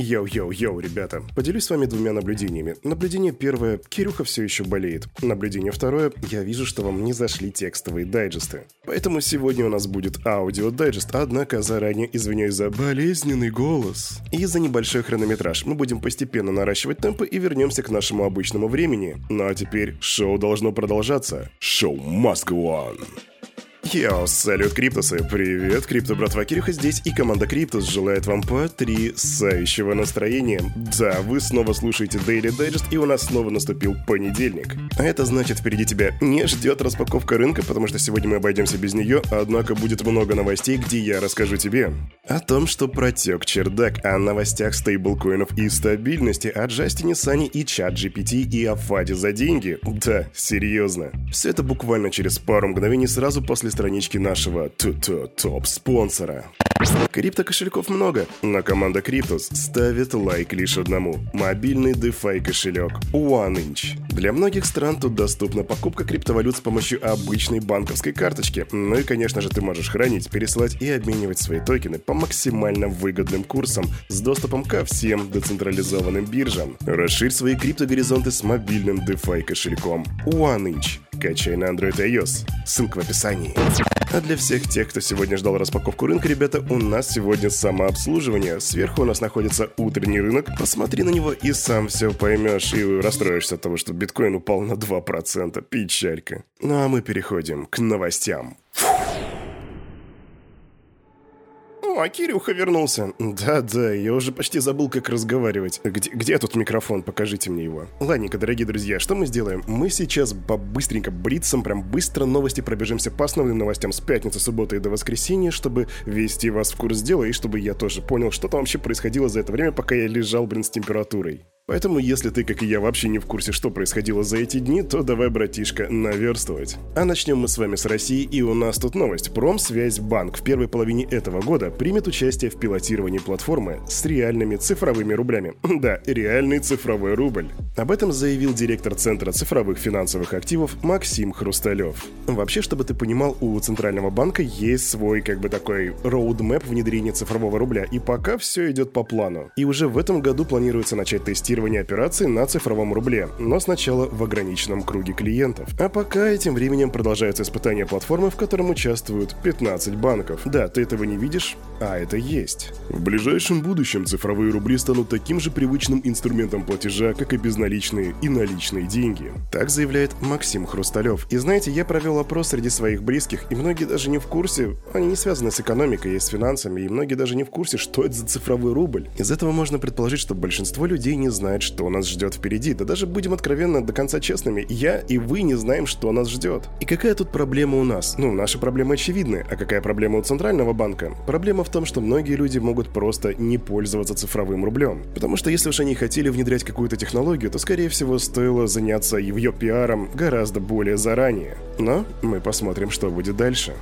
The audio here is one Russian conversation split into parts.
Йоу-йоу-йоу, ребята. Поделюсь с вами двумя наблюдениями. Наблюдение первое. Кирюха все еще болеет. Наблюдение второе. Я вижу, что вам не зашли текстовые дайджесты. Поэтому сегодня у нас будет аудио-дайджест, однако заранее извиняюсь за болезненный голос. И за небольшой хронометраж. Мы будем постепенно наращивать темпы и вернемся к нашему обычному времени. Ну а теперь шоу должно продолжаться. Show must go. Йоу, салют, Криптусы! Привет, Крипто братва Кирюха здесь, и команда Криптус желает вам потрясающего настроения. Да, вы снова слушаете Daily Digest, и у нас снова наступил понедельник. А это значит, впереди тебя не ждет распаковка рынка, потому что сегодня мы обойдемся без нее, однако будет много новостей, где я расскажу тебе о том, что протек чердак, о новостях стейблкоинов и стабильности, о Джастине Сани и чат GPT и о Фаде за деньги. Да, серьезно. Все это буквально через пару мгновений сразу после странички нашего топ-спонсора. Крипто-кошельков много, но команда Криптус ставит лайк лишь одному – мобильный DeFi кошелек OneInch. Для многих стран тут доступна покупка криптовалют с помощью обычной банковской карточки. Ну и, конечно же, ты можешь хранить, пересылать и обменивать свои токены по максимально выгодным курсам с доступом ко всем децентрализованным биржам. Расширь свои криптогоризонты с мобильным DeFi кошельком OneInch. Качай на Android и iOS. Ссылка в описании. А для всех тех, кто сегодня ждал распаковку рынка, ребята, у нас сегодня самообслуживание. Сверху у нас находится утренний рынок. Посмотри на него и сам все поймешь. И расстроишься от того, что биткоин упал на 2%. Печалька. Ну а мы переходим к новостям. А Кирюха вернулся. Да-да, я уже почти забыл, как разговаривать. Где, где тут микрофон? Покажите мне его. Ладненько, дорогие друзья, что мы сделаем? Мы сейчас по-быстренько бритцем, прям быстро новости пробежимся по основным новостям с пятницы, субботы и до воскресенья, чтобы ввести вас в курс дела и чтобы я тоже понял, что там вообще происходило за это время, пока я лежал, блин, с температурой. Поэтому, если ты, как и я, вообще не в курсе, что происходило за эти дни, то давай, братишка, наверстывать. А начнем мы с вами с России, и у нас тут новость. Промсвязьбанк в первой половине этого года примет участие в пилотировании платформы с реальными цифровыми рублями. Да, реальный цифровой рубль. Об этом заявил директор Центра цифровых финансовых активов Максим Хрусталев. Вообще, чтобы ты понимал, у Центрального банка есть свой, как бы такой, роудмэп внедрения цифрового рубля, и пока все идет по плану. И уже в этом году планируется начать тестирование тестирования операций на цифровом рубле, но сначала в ограниченном круге клиентов. А пока этим временем продолжаются испытания платформы, в котором участвуют 15 банков. Да, ты этого не видишь, а это есть. В ближайшем будущем цифровые рубли станут таким же привычным инструментом платежа, как и безналичные и наличные деньги. Так заявляет Максим Хрусталев. И знаете, я провел опрос среди своих близких, и многие даже не в курсе, они не связаны с экономикой и с финансами, и многие даже не в курсе, что это за цифровой рубль. Из этого можно предположить, что большинство людей не знает, что нас ждет впереди. Да даже будем откровенно до конца честными, я и вы не знаем, что нас ждет. И какая тут проблема у нас? Ну, наши проблемы очевидны. А какая проблема у Центрального банка? Проблема в том, что многие люди могут просто не пользоваться цифровым рублем. Потому что если уж они хотели внедрять какую-то технологию, то, скорее всего, стоило заняться ее пиаром гораздо более заранее. Но мы посмотрим, что будет дальше.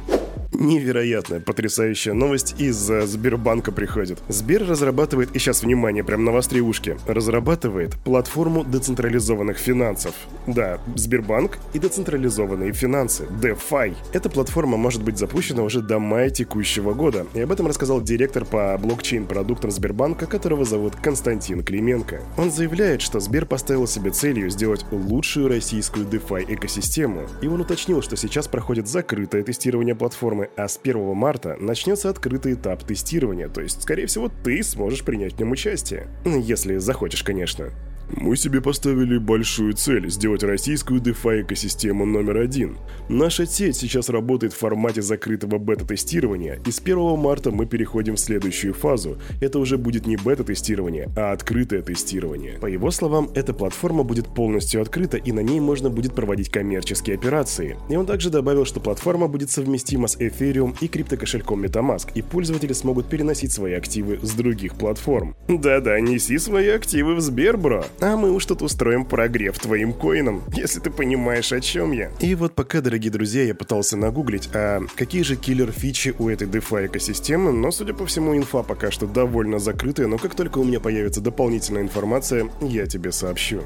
Невероятная, потрясающая новость из Сбербанка приходит. Сбер разрабатывает, и сейчас внимание, прям на востре ушки, разрабатывает платформу децентрализованных финансов. Да, Сбербанк и децентрализованные финансы, DeFi. Эта платформа может быть запущена уже до мая текущего года, и об этом рассказал директор по блокчейн-продуктам Сбербанка, которого зовут Константин Клименко. Он заявляет, что Сбер поставил себе целью сделать лучшую российскую DeFi экосистему, и он уточнил, что сейчас проходит закрытое тестирование платформы платформы, а с 1 марта начнется открытый этап тестирования, то есть, скорее всего, ты сможешь принять в нем участие. Если захочешь, конечно. Мы себе поставили большую цель – сделать российскую DeFi экосистему номер один. Наша сеть сейчас работает в формате закрытого бета-тестирования, и с 1 марта мы переходим в следующую фазу. Это уже будет не бета-тестирование, а открытое тестирование. По его словам, эта платформа будет полностью открыта, и на ней можно будет проводить коммерческие операции. И он также добавил, что платформа будет совместима с Ethereum и криптокошельком MetaMask, и пользователи смогут переносить свои активы с других платформ. Да-да, неси свои активы в Сбер, бро. А мы уж тут устроим прогрев твоим коинам, если ты понимаешь, о чем я. И вот пока, дорогие друзья, я пытался нагуглить, а какие же киллер-фичи у этой DeFi экосистемы, но, судя по всему, инфа пока что довольно закрытая, но как только у меня появится дополнительная информация, я тебе сообщу.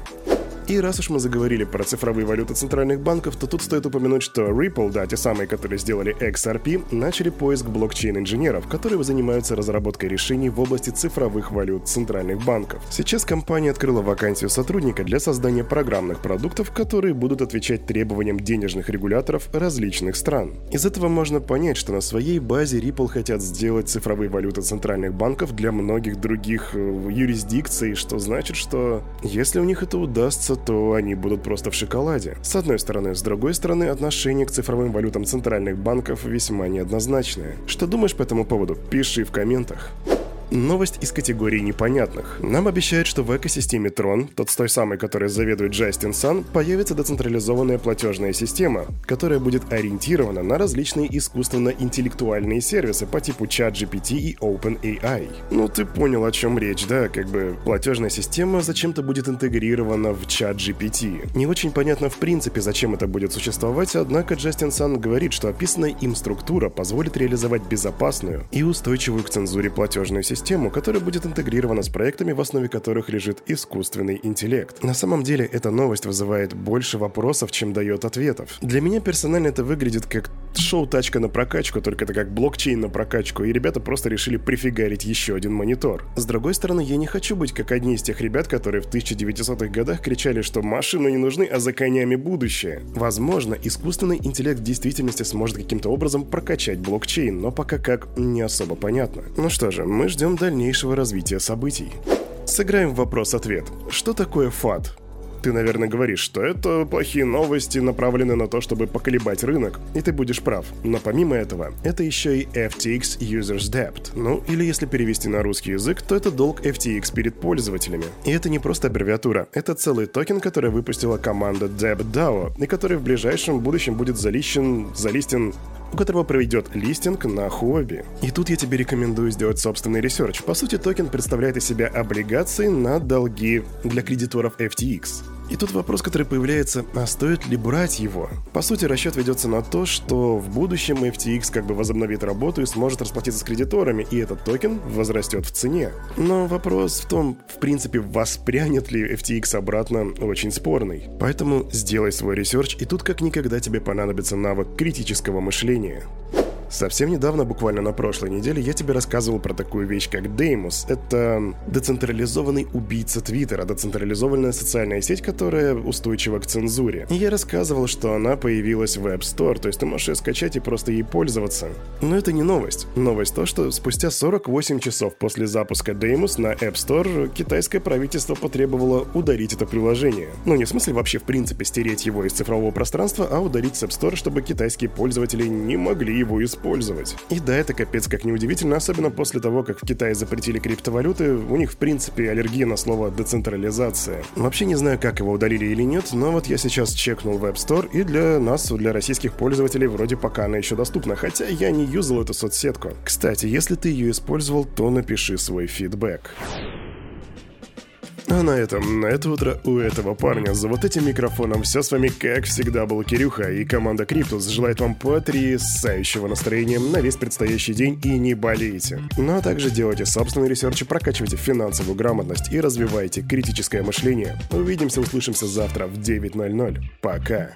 И раз уж мы заговорили про цифровые валюты центральных банков, то тут стоит упомянуть, что Ripple, да, те самые, которые сделали XRP, начали поиск блокчейн-инженеров, которые занимаются разработкой решений в области цифровых валют центральных банков. Сейчас компания открыла вакансию сотрудника для создания программных продуктов, которые будут отвечать требованиям денежных регуляторов различных стран. Из этого можно понять, что на своей базе Ripple хотят сделать цифровые валюты центральных банков для многих других э, юрисдикций, что значит, что если у них это удастся, то они будут просто в шоколаде. С одной стороны. С другой стороны, отношение к цифровым валютам центральных банков весьма неоднозначное. Что думаешь по этому поводу? Пиши в комментах. Новость из категории непонятных. Нам обещают, что в экосистеме Tron, тот с той самой, которой заведует Джастин Сан, появится децентрализованная платежная система, которая будет ориентирована на различные искусственно-интеллектуальные сервисы по типу ChatGPT и OpenAI. Ну ты понял, о чем речь, да? Как бы платежная система зачем-то будет интегрирована в ChatGPT. Не очень понятно в принципе, зачем это будет существовать, однако Джастин Сан говорит, что описанная им структура позволит реализовать безопасную и устойчивую к цензуре платежную систему систему, которая будет интегрирована с проектами, в основе которых лежит искусственный интеллект. На самом деле, эта новость вызывает больше вопросов, чем дает ответов. Для меня персонально это выглядит как шоу-тачка на прокачку, только это как блокчейн на прокачку, и ребята просто решили прифигарить еще один монитор. С другой стороны, я не хочу быть как одни из тех ребят, которые в 1900-х годах кричали, что машины не нужны, а за конями будущее. Возможно, искусственный интеллект в действительности сможет каким-то образом прокачать блокчейн, но пока как не особо понятно. Ну что же, мы ждем дальнейшего развития событий. Сыграем вопрос-ответ. Что такое FUD? Ты, наверное, говоришь, что это плохие новости, направлены на то, чтобы поколебать рынок, и ты будешь прав. Но помимо этого, это еще и FTX Users Debt. Ну, или если перевести на русский язык, то это долг FTX перед пользователями. И это не просто аббревиатура, это целый токен, который выпустила команда DebtDAO, и который в ближайшем будущем будет залищен, залистен у которого проведет листинг на Huobi. И тут я тебе рекомендую сделать собственный research. По сути, токен представляет из себя облигации на долги для кредиторов FTX. И тут вопрос, который появляется, а стоит ли брать его? По сути, расчет ведется на то, что в будущем FTX как бы возобновит работу и сможет расплатиться с кредиторами, и этот токен возрастет в цене. Но вопрос в том, в принципе, воспрянет ли FTX обратно, очень спорный. Поэтому сделай свой research, и тут как никогда тебе понадобится навык критического мышления. Совсем недавно, буквально на прошлой неделе, я тебе рассказывал про такую вещь, как Damus. Это децентрализованный убийца Твиттера, децентрализованная социальная сеть, которая устойчива к цензуре. И я рассказывал, что она появилась в App Store, то есть ты можешь ее скачать и просто ей пользоваться. Но это не новость. Новость то, что спустя 48 часов после запуска Деймус на App Store китайское правительство потребовало ударить это приложение. Ну, не в смысле вообще в принципе стереть его из цифрового пространства, а ударить с App Store, чтобы китайские пользователи не могли его использовать использовать. И да, это капец как неудивительно, особенно после того, как в Китае запретили криптовалюты, у них в принципе аллергия на слово децентрализация. Вообще не знаю, как его удалили или нет, но вот я сейчас чекнул в App Store, и для нас, для российских пользователей, вроде пока она еще доступна, хотя я не юзал эту соцсетку. Кстати, если ты ее использовал, то напиши свой фидбэк. А на этом, на это утро у этого парня за вот этим микрофоном все с вами, как всегда, был Кирюха, и команда Криптус желает вам потрясающего настроения на весь предстоящий день и не болейте. Ну а также делайте собственный research, прокачивайте финансовую грамотность и развивайте критическое мышление. Увидимся, услышимся завтра в 9.00. Пока.